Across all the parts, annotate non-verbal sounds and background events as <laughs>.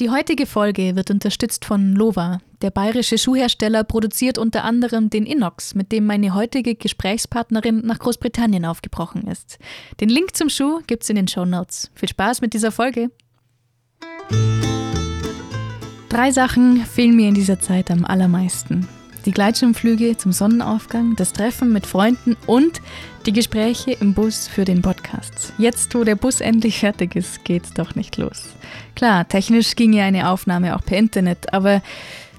Die heutige Folge wird unterstützt von Lova. Der bayerische Schuhhersteller produziert unter anderem den Inox, mit dem meine heutige Gesprächspartnerin nach Großbritannien aufgebrochen ist. Den Link zum Schuh gibt's in den Show Notes. Viel Spaß mit dieser Folge. Drei Sachen fehlen mir in dieser Zeit am allermeisten. Die Gleitschirmflüge zum Sonnenaufgang, das Treffen mit Freunden und die Gespräche im Bus für den Podcast. Jetzt, wo der Bus endlich fertig ist, geht's doch nicht los. Klar, technisch ginge eine Aufnahme auch per Internet, aber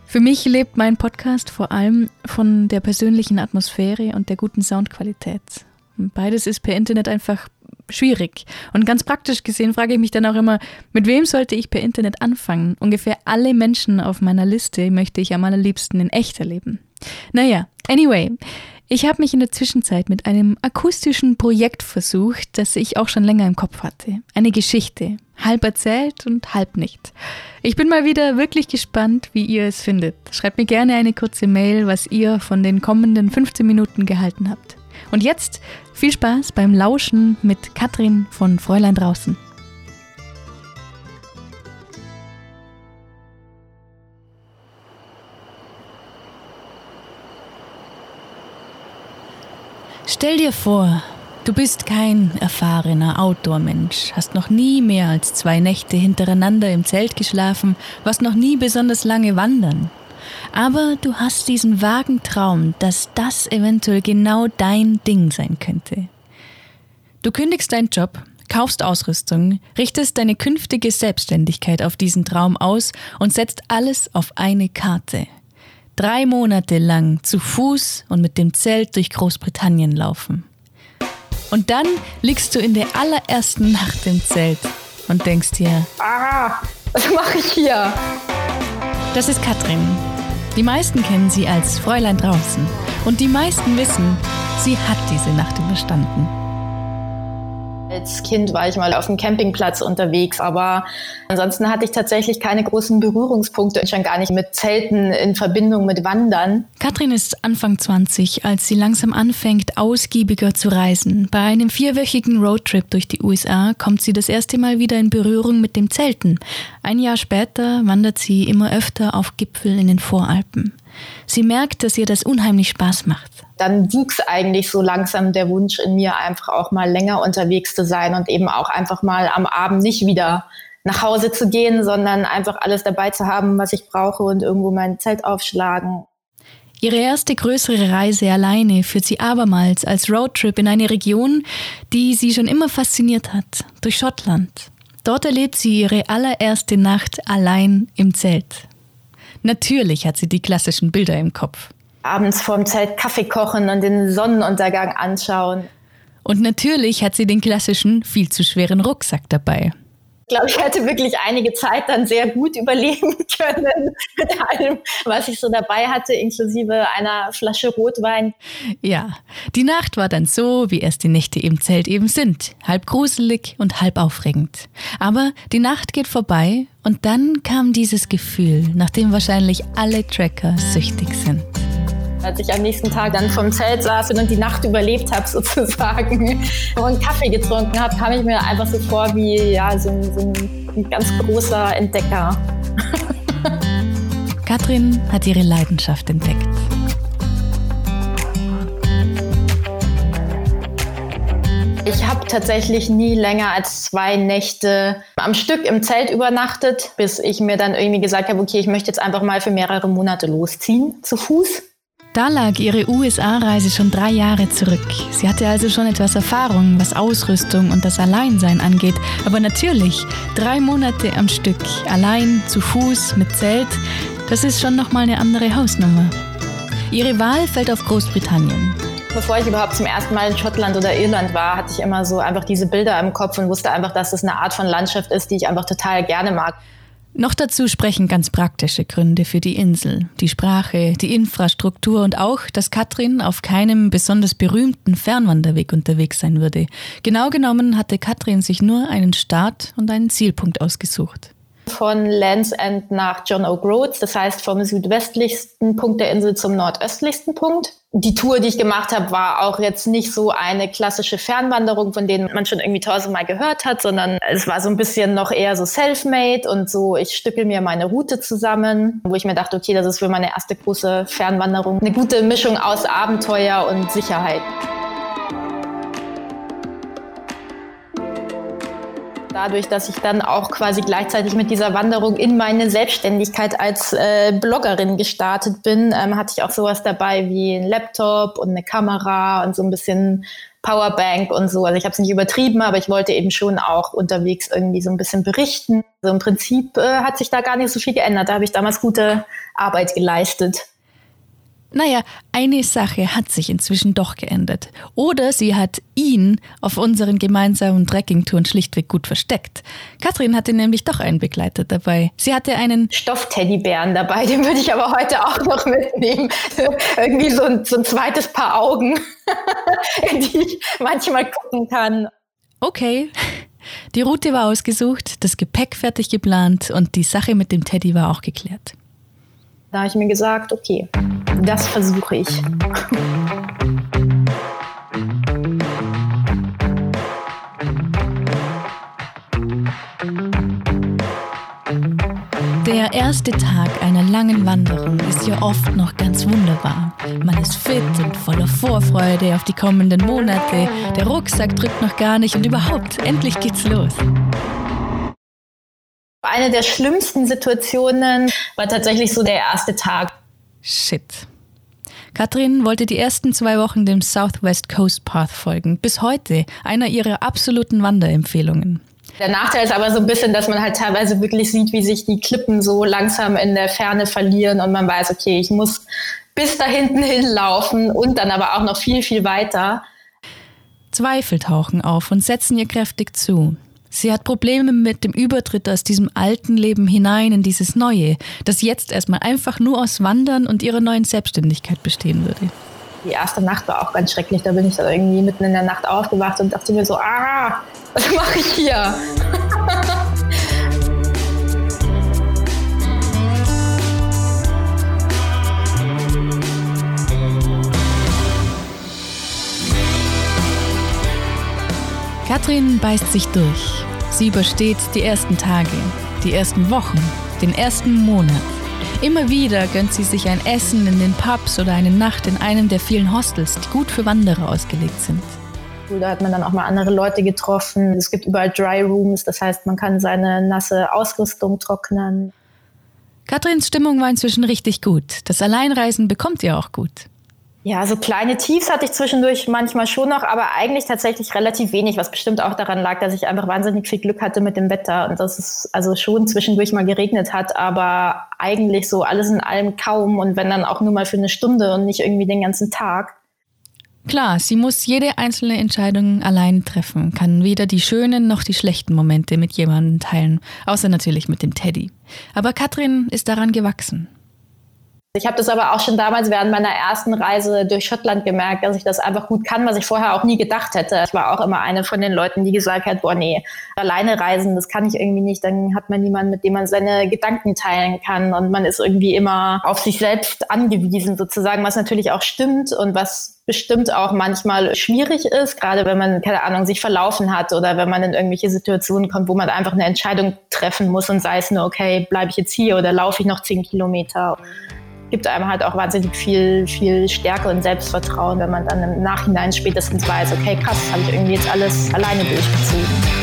für mich lebt mein Podcast vor allem von der persönlichen Atmosphäre und der guten Soundqualität. Beides ist per Internet einfach schwierig. Und ganz praktisch gesehen frage ich mich dann auch immer, mit wem sollte ich per Internet anfangen? Ungefähr alle Menschen auf meiner Liste möchte ich am allerliebsten in echt erleben. Naja, anyway. Ich habe mich in der Zwischenzeit mit einem akustischen Projekt versucht, das ich auch schon länger im Kopf hatte. Eine Geschichte, halb erzählt und halb nicht. Ich bin mal wieder wirklich gespannt, wie ihr es findet. Schreibt mir gerne eine kurze Mail, was ihr von den kommenden 15 Minuten gehalten habt. Und jetzt viel Spaß beim Lauschen mit Katrin von Fräulein draußen. Stell dir vor, du bist kein erfahrener Outdoor-Mensch, hast noch nie mehr als zwei Nächte hintereinander im Zelt geschlafen, warst noch nie besonders lange wandern. Aber du hast diesen vagen Traum, dass das eventuell genau dein Ding sein könnte. Du kündigst deinen Job, kaufst Ausrüstung, richtest deine künftige Selbstständigkeit auf diesen Traum aus und setzt alles auf eine Karte – drei Monate lang zu Fuß und mit dem Zelt durch Großbritannien laufen. Und dann liegst du in der allerersten Nacht im Zelt und denkst dir, ah, was mache ich hier? Das ist Katrin. Die meisten kennen sie als Fräulein draußen. Und die meisten wissen, sie hat diese Nacht überstanden. Als Kind war ich mal auf dem Campingplatz unterwegs, aber ansonsten hatte ich tatsächlich keine großen Berührungspunkte, schon gar nicht mit Zelten in Verbindung mit Wandern. Katrin ist Anfang 20, als sie langsam anfängt, ausgiebiger zu reisen. Bei einem vierwöchigen Roadtrip durch die USA kommt sie das erste Mal wieder in Berührung mit dem Zelten. Ein Jahr später wandert sie immer öfter auf Gipfel in den Voralpen. Sie merkt, dass ihr das unheimlich Spaß macht dann wuchs eigentlich so langsam der Wunsch in mir, einfach auch mal länger unterwegs zu sein und eben auch einfach mal am Abend nicht wieder nach Hause zu gehen, sondern einfach alles dabei zu haben, was ich brauche und irgendwo mein Zelt aufschlagen. Ihre erste größere Reise alleine führt sie abermals als Roadtrip in eine Region, die sie schon immer fasziniert hat, durch Schottland. Dort erlebt sie ihre allererste Nacht allein im Zelt. Natürlich hat sie die klassischen Bilder im Kopf abends vorm Zelt Kaffee kochen und den Sonnenuntergang anschauen. Und natürlich hat sie den klassischen, viel zu schweren Rucksack dabei. Glaube, ich hätte wirklich einige Zeit dann sehr gut überleben <laughs> können mit allem, was ich so dabei hatte, inklusive einer Flasche Rotwein. Ja, die Nacht war dann so, wie es die Nächte im Zelt eben sind. Halb gruselig und halb aufregend. Aber die Nacht geht vorbei und dann kam dieses Gefühl, nach dem wahrscheinlich alle Tracker süchtig sind. Als ich am nächsten Tag dann vom Zelt saß und die Nacht überlebt habe <laughs> sozusagen und Kaffee getrunken habe, kam ich mir einfach so vor wie ja, so, ein, so ein ganz großer Entdecker. <laughs> Katrin hat ihre Leidenschaft entdeckt. Ich habe tatsächlich nie länger als zwei Nächte am Stück im Zelt übernachtet, bis ich mir dann irgendwie gesagt habe, okay, ich möchte jetzt einfach mal für mehrere Monate losziehen, zu Fuß. Da lag ihre USA-Reise schon drei Jahre zurück. Sie hatte also schon etwas Erfahrung, was Ausrüstung und das Alleinsein angeht. Aber natürlich, drei Monate am Stück, allein, zu Fuß, mit Zelt, das ist schon nochmal eine andere Hausnummer. Ihre Wahl fällt auf Großbritannien. Bevor ich überhaupt zum ersten Mal in Schottland oder Irland war, hatte ich immer so einfach diese Bilder im Kopf und wusste einfach, dass das eine Art von Landschaft ist, die ich einfach total gerne mag. Noch dazu sprechen ganz praktische Gründe für die Insel. Die Sprache, die Infrastruktur und auch, dass Katrin auf keinem besonders berühmten Fernwanderweg unterwegs sein würde. Genau genommen hatte Katrin sich nur einen Start und einen Zielpunkt ausgesucht. Von Land's End nach John O'Groats, das heißt vom südwestlichsten Punkt der Insel zum nordöstlichsten Punkt. Die Tour, die ich gemacht habe, war auch jetzt nicht so eine klassische Fernwanderung, von denen man schon irgendwie tausendmal gehört hat, sondern es war so ein bisschen noch eher so self-made und so, ich stückel mir meine Route zusammen, wo ich mir dachte, okay, das ist für meine erste große Fernwanderung eine gute Mischung aus Abenteuer und Sicherheit. Dadurch, dass ich dann auch quasi gleichzeitig mit dieser Wanderung in meine Selbstständigkeit als äh, Bloggerin gestartet bin, ähm, hatte ich auch sowas dabei wie ein Laptop und eine Kamera und so ein bisschen Powerbank und so. Also ich habe es nicht übertrieben, aber ich wollte eben schon auch unterwegs irgendwie so ein bisschen berichten. Also im Prinzip äh, hat sich da gar nicht so viel geändert. Da habe ich damals gute Arbeit geleistet. Naja, eine Sache hat sich inzwischen doch geändert. Oder sie hat ihn auf unseren gemeinsamen Trekkingtouren schlichtweg gut versteckt. Kathrin hatte nämlich doch einen Begleiter dabei. Sie hatte einen Stoffteddybären dabei, den würde ich aber heute auch noch mitnehmen. <laughs> Irgendwie so ein, so ein zweites Paar Augen, <laughs> in die ich manchmal gucken kann. Okay. Die Route war ausgesucht, das Gepäck fertig geplant und die Sache mit dem Teddy war auch geklärt. Da habe ich mir gesagt, okay, das versuche ich. Der erste Tag einer langen Wanderung ist ja oft noch ganz wunderbar. Man ist fit und voller Vorfreude auf die kommenden Monate. Der Rucksack drückt noch gar nicht und überhaupt, endlich geht's los. Eine der schlimmsten Situationen war tatsächlich so der erste Tag. Shit. Katrin wollte die ersten zwei Wochen dem Southwest Coast Path folgen. Bis heute einer ihrer absoluten Wanderempfehlungen. Der Nachteil ist aber so ein bisschen, dass man halt teilweise wirklich sieht, wie sich die Klippen so langsam in der Ferne verlieren und man weiß, okay, ich muss bis da hinten hinlaufen und dann aber auch noch viel, viel weiter. Zweifel tauchen auf und setzen ihr kräftig zu. Sie hat Probleme mit dem Übertritt aus diesem alten Leben hinein in dieses neue, das jetzt erstmal einfach nur aus Wandern und ihrer neuen Selbstständigkeit bestehen würde. Die erste Nacht war auch ganz schrecklich. Da bin ich dann irgendwie mitten in der Nacht aufgewacht und dachte mir so, ah, was mache ich hier? Katrin beißt sich durch. Sie übersteht die ersten Tage, die ersten Wochen, den ersten Monat. Immer wieder gönnt sie sich ein Essen in den Pubs oder eine Nacht in einem der vielen Hostels, die gut für Wanderer ausgelegt sind. Da hat man dann auch mal andere Leute getroffen. Es gibt überall Dry Rooms, das heißt, man kann seine nasse Ausrüstung trocknen. Katrins Stimmung war inzwischen richtig gut. Das Alleinreisen bekommt ihr auch gut. Ja, so kleine Tiefs hatte ich zwischendurch manchmal schon noch, aber eigentlich tatsächlich relativ wenig, was bestimmt auch daran lag, dass ich einfach wahnsinnig viel Glück hatte mit dem Wetter und dass es also schon zwischendurch mal geregnet hat, aber eigentlich so alles in allem kaum und wenn dann auch nur mal für eine Stunde und nicht irgendwie den ganzen Tag. Klar, sie muss jede einzelne Entscheidung allein treffen, kann weder die schönen noch die schlechten Momente mit jemandem teilen, außer natürlich mit dem Teddy. Aber Katrin ist daran gewachsen. Ich habe das aber auch schon damals während meiner ersten Reise durch Schottland gemerkt, dass ich das einfach gut kann, was ich vorher auch nie gedacht hätte. Ich war auch immer eine von den Leuten, die gesagt hat, boah, nee, alleine reisen, das kann ich irgendwie nicht. Dann hat man niemanden, mit dem man seine Gedanken teilen kann und man ist irgendwie immer auf sich selbst angewiesen sozusagen, was natürlich auch stimmt und was bestimmt auch manchmal schwierig ist, gerade wenn man, keine Ahnung, sich verlaufen hat oder wenn man in irgendwelche Situationen kommt, wo man einfach eine Entscheidung treffen muss und sei es nur, okay, bleibe ich jetzt hier oder laufe ich noch zehn Kilometer gibt einem halt auch wahnsinnig viel, viel Stärke und Selbstvertrauen, wenn man dann im Nachhinein spätestens weiß, okay, krass, habe ich irgendwie jetzt alles alleine durchgezogen.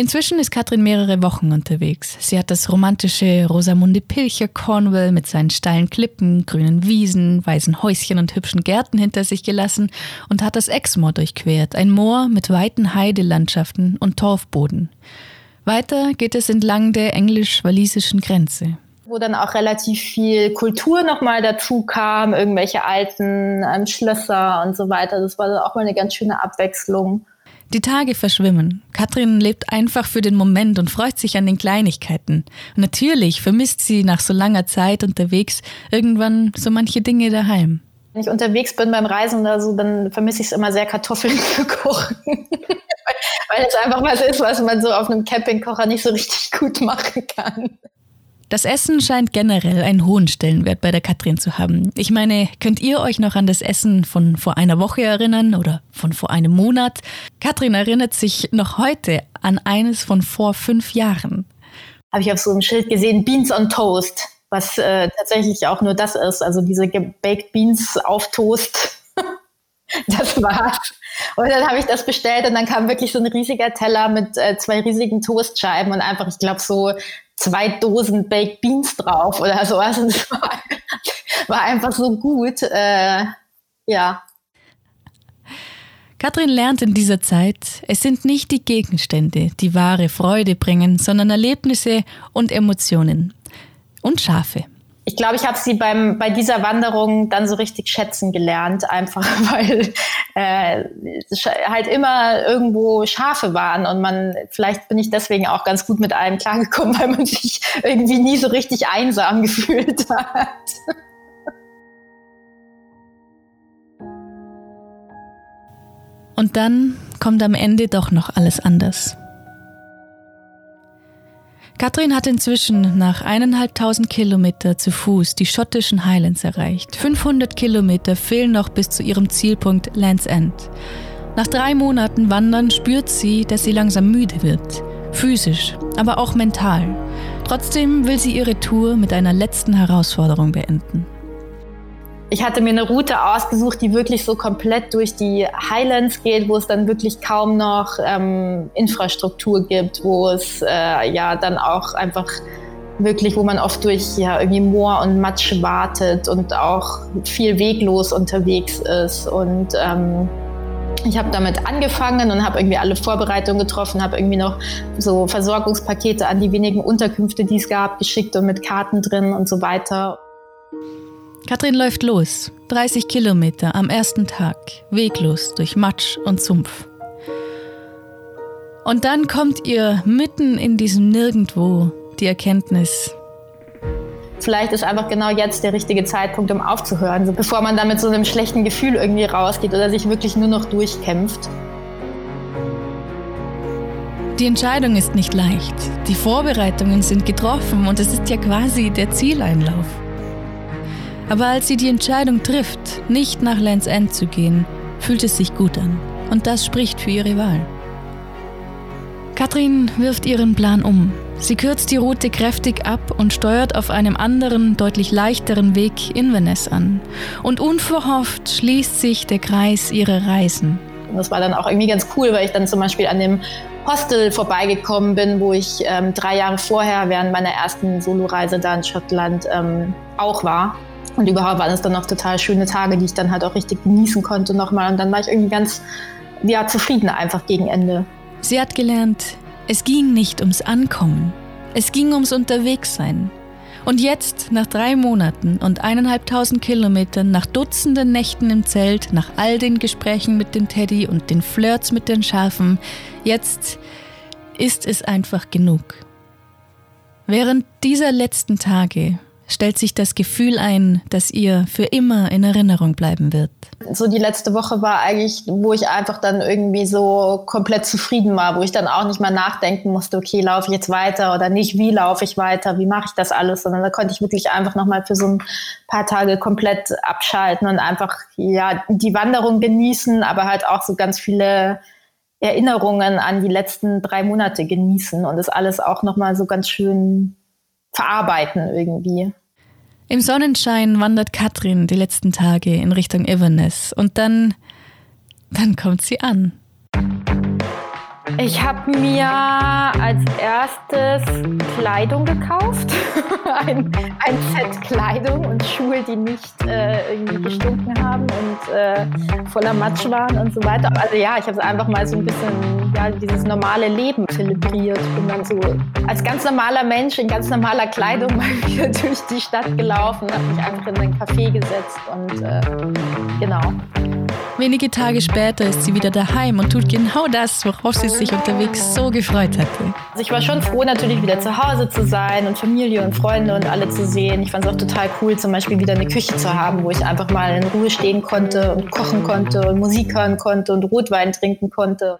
Inzwischen ist Katrin mehrere Wochen unterwegs. Sie hat das romantische Rosamunde Pilcher Cornwall mit seinen steilen Klippen, grünen Wiesen, weißen Häuschen und hübschen Gärten hinter sich gelassen und hat das Exmoor durchquert, ein Moor mit weiten Heidelandschaften und Torfboden. Weiter geht es entlang der englisch-walisischen Grenze wo dann auch relativ viel Kultur nochmal dazu kam, irgendwelche alten ähm, Schlösser und so weiter. Das war auch mal eine ganz schöne Abwechslung. Die Tage verschwimmen. Katrin lebt einfach für den Moment und freut sich an den Kleinigkeiten. Natürlich vermisst sie nach so langer Zeit unterwegs irgendwann so manche Dinge daheim. Wenn ich unterwegs bin beim Reisen oder so, dann vermisse ich es immer sehr, Kartoffeln <laughs> zu kochen. Weil es einfach was ist, was man so auf einem Campingkocher nicht so richtig gut machen kann. Das Essen scheint generell einen hohen Stellenwert bei der Katrin zu haben. Ich meine, könnt ihr euch noch an das Essen von vor einer Woche erinnern oder von vor einem Monat? Katrin erinnert sich noch heute an eines von vor fünf Jahren. Habe ich auf so einem Schild gesehen, Beans on Toast, was äh, tatsächlich auch nur das ist, also diese Baked Beans auf Toast. Das war's. Und dann habe ich das bestellt und dann kam wirklich so ein riesiger Teller mit äh, zwei riesigen Toastscheiben und einfach, ich glaube, so zwei Dosen Baked Beans drauf oder sowas. Und es war, <laughs> war einfach so gut. Äh, ja. Katrin lernt in dieser Zeit, es sind nicht die Gegenstände, die wahre Freude bringen, sondern Erlebnisse und Emotionen. Und Schafe ich glaube, ich habe sie beim, bei dieser Wanderung dann so richtig schätzen gelernt, einfach <laughs> weil äh, halt immer irgendwo Schafe waren und man, vielleicht bin ich deswegen auch ganz gut mit allem klargekommen, <laughs> weil man sich irgendwie nie so richtig einsam <laughs> gefühlt hat. Und dann kommt am Ende doch noch alles anders. Katrin hat inzwischen nach eineinhalbtausend Kilometer zu Fuß die schottischen Highlands erreicht. 500 Kilometer fehlen noch bis zu ihrem Zielpunkt Land's End. Nach drei Monaten Wandern spürt sie, dass sie langsam müde wird. Physisch, aber auch mental. Trotzdem will sie ihre Tour mit einer letzten Herausforderung beenden. Ich hatte mir eine Route ausgesucht, die wirklich so komplett durch die Highlands geht, wo es dann wirklich kaum noch ähm, Infrastruktur gibt, wo es äh, ja dann auch einfach wirklich, wo man oft durch ja irgendwie Moor und Matsch wartet und auch viel weglos unterwegs ist und ähm, ich habe damit angefangen und habe irgendwie alle Vorbereitungen getroffen, habe irgendwie noch so Versorgungspakete an die wenigen Unterkünfte, die es gab, geschickt und mit Karten drin und so weiter. Katrin läuft los, 30 Kilometer am ersten Tag, weglos durch Matsch und Sumpf. Und dann kommt ihr mitten in diesem Nirgendwo die Erkenntnis. Vielleicht ist einfach genau jetzt der richtige Zeitpunkt, um aufzuhören, so bevor man da mit so einem schlechten Gefühl irgendwie rausgeht oder sich wirklich nur noch durchkämpft. Die Entscheidung ist nicht leicht. Die Vorbereitungen sind getroffen und es ist ja quasi der Zieleinlauf. Aber als sie die Entscheidung trifft, nicht nach Lands End zu gehen, fühlt es sich gut an. Und das spricht für ihre Wahl. Katrin wirft ihren Plan um. Sie kürzt die Route kräftig ab und steuert auf einem anderen, deutlich leichteren Weg Inverness an. Und unverhofft schließt sich der Kreis ihrer Reisen. Das war dann auch irgendwie ganz cool, weil ich dann zum Beispiel an dem Hostel vorbeigekommen bin, wo ich ähm, drei Jahre vorher während meiner ersten Soloreise da in Schottland ähm, auch war. Und überhaupt waren es dann noch total schöne Tage, die ich dann halt auch richtig genießen konnte nochmal. Und dann war ich irgendwie ganz ja, zufrieden einfach gegen Ende. Sie hat gelernt, es ging nicht ums Ankommen. Es ging ums Unterwegssein. Und jetzt, nach drei Monaten und eineinhalbtausend Kilometern, nach Dutzenden Nächten im Zelt, nach all den Gesprächen mit dem Teddy und den Flirts mit den Schafen, jetzt ist es einfach genug. Während dieser letzten Tage stellt sich das Gefühl ein, dass ihr für immer in Erinnerung bleiben wird? So die letzte Woche war eigentlich, wo ich einfach dann irgendwie so komplett zufrieden war, wo ich dann auch nicht mal nachdenken musste, okay, laufe ich jetzt weiter oder nicht, wie laufe ich weiter, wie mache ich das alles, sondern da konnte ich wirklich einfach nochmal für so ein paar Tage komplett abschalten und einfach ja die Wanderung genießen, aber halt auch so ganz viele Erinnerungen an die letzten drei Monate genießen und das alles auch nochmal so ganz schön verarbeiten irgendwie. Im Sonnenschein wandert Katrin die letzten Tage in Richtung Inverness und dann, dann kommt sie an. Ich habe mir als erstes Kleidung gekauft. <laughs> ein, ein Set Kleidung und Schuhe, die nicht äh, irgendwie gestunken haben und äh, voller Matsch waren und so weiter. Also ja, ich habe einfach mal so ein bisschen, ja, dieses normale Leben zelebriert. Bin dann so als ganz normaler Mensch in ganz normaler Kleidung <laughs> mal wieder durch die Stadt gelaufen, habe mich einfach in ein Café gesetzt und äh, genau. Wenige Tage später ist sie wieder daheim und tut genau das, worauf sie sich unterwegs so gefreut hatte. Also ich war schon froh, natürlich wieder zu Hause zu sein und Familie und Freunde und alle zu sehen. Ich fand es auch total cool, zum Beispiel wieder eine Küche zu haben, wo ich einfach mal in Ruhe stehen konnte und kochen konnte und Musik hören konnte und Rotwein trinken konnte.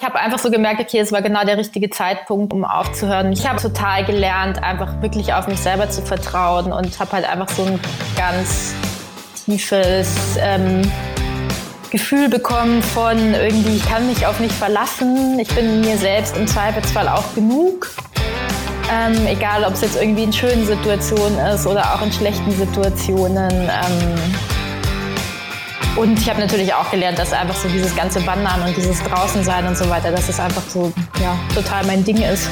Ich habe einfach so gemerkt, okay, es war genau der richtige Zeitpunkt, um aufzuhören. Ich habe total gelernt, einfach wirklich auf mich selber zu vertrauen und habe halt einfach so ein ganz tiefes ähm, Gefühl bekommen von irgendwie, ich kann mich auf mich verlassen, ich bin mir selbst im Zweifelsfall auch genug. Ähm, egal, ob es jetzt irgendwie in schönen Situationen ist oder auch in schlechten Situationen. Ähm, und ich habe natürlich auch gelernt, dass einfach so dieses ganze Wandern und dieses Draußensein und so weiter, dass es einfach so ja, total mein Ding ist.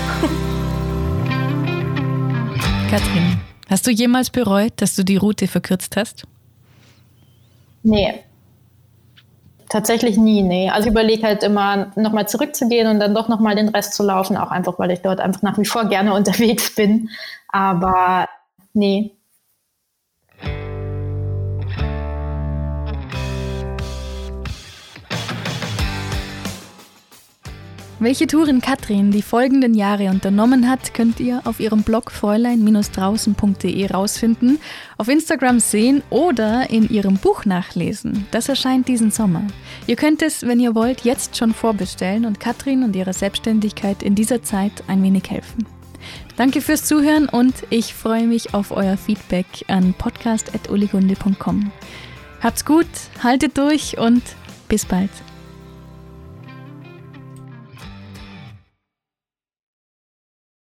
Katrin, hast du jemals bereut, dass du die Route verkürzt hast? Nee. Tatsächlich nie, nee. Also ich überlege halt immer, nochmal zurückzugehen und dann doch nochmal den Rest zu laufen, auch einfach, weil ich dort einfach nach wie vor gerne <laughs> unterwegs bin. Aber nee, Welche Touren Katrin die folgenden Jahre unternommen hat, könnt ihr auf ihrem Blog fräulein-draußen.de rausfinden, auf Instagram sehen oder in ihrem Buch nachlesen. Das erscheint diesen Sommer. Ihr könnt es, wenn ihr wollt, jetzt schon vorbestellen und Katrin und ihrer Selbstständigkeit in dieser Zeit ein wenig helfen. Danke fürs Zuhören und ich freue mich auf euer Feedback an podcast.oligunde.com. Habt's gut, haltet durch und bis bald.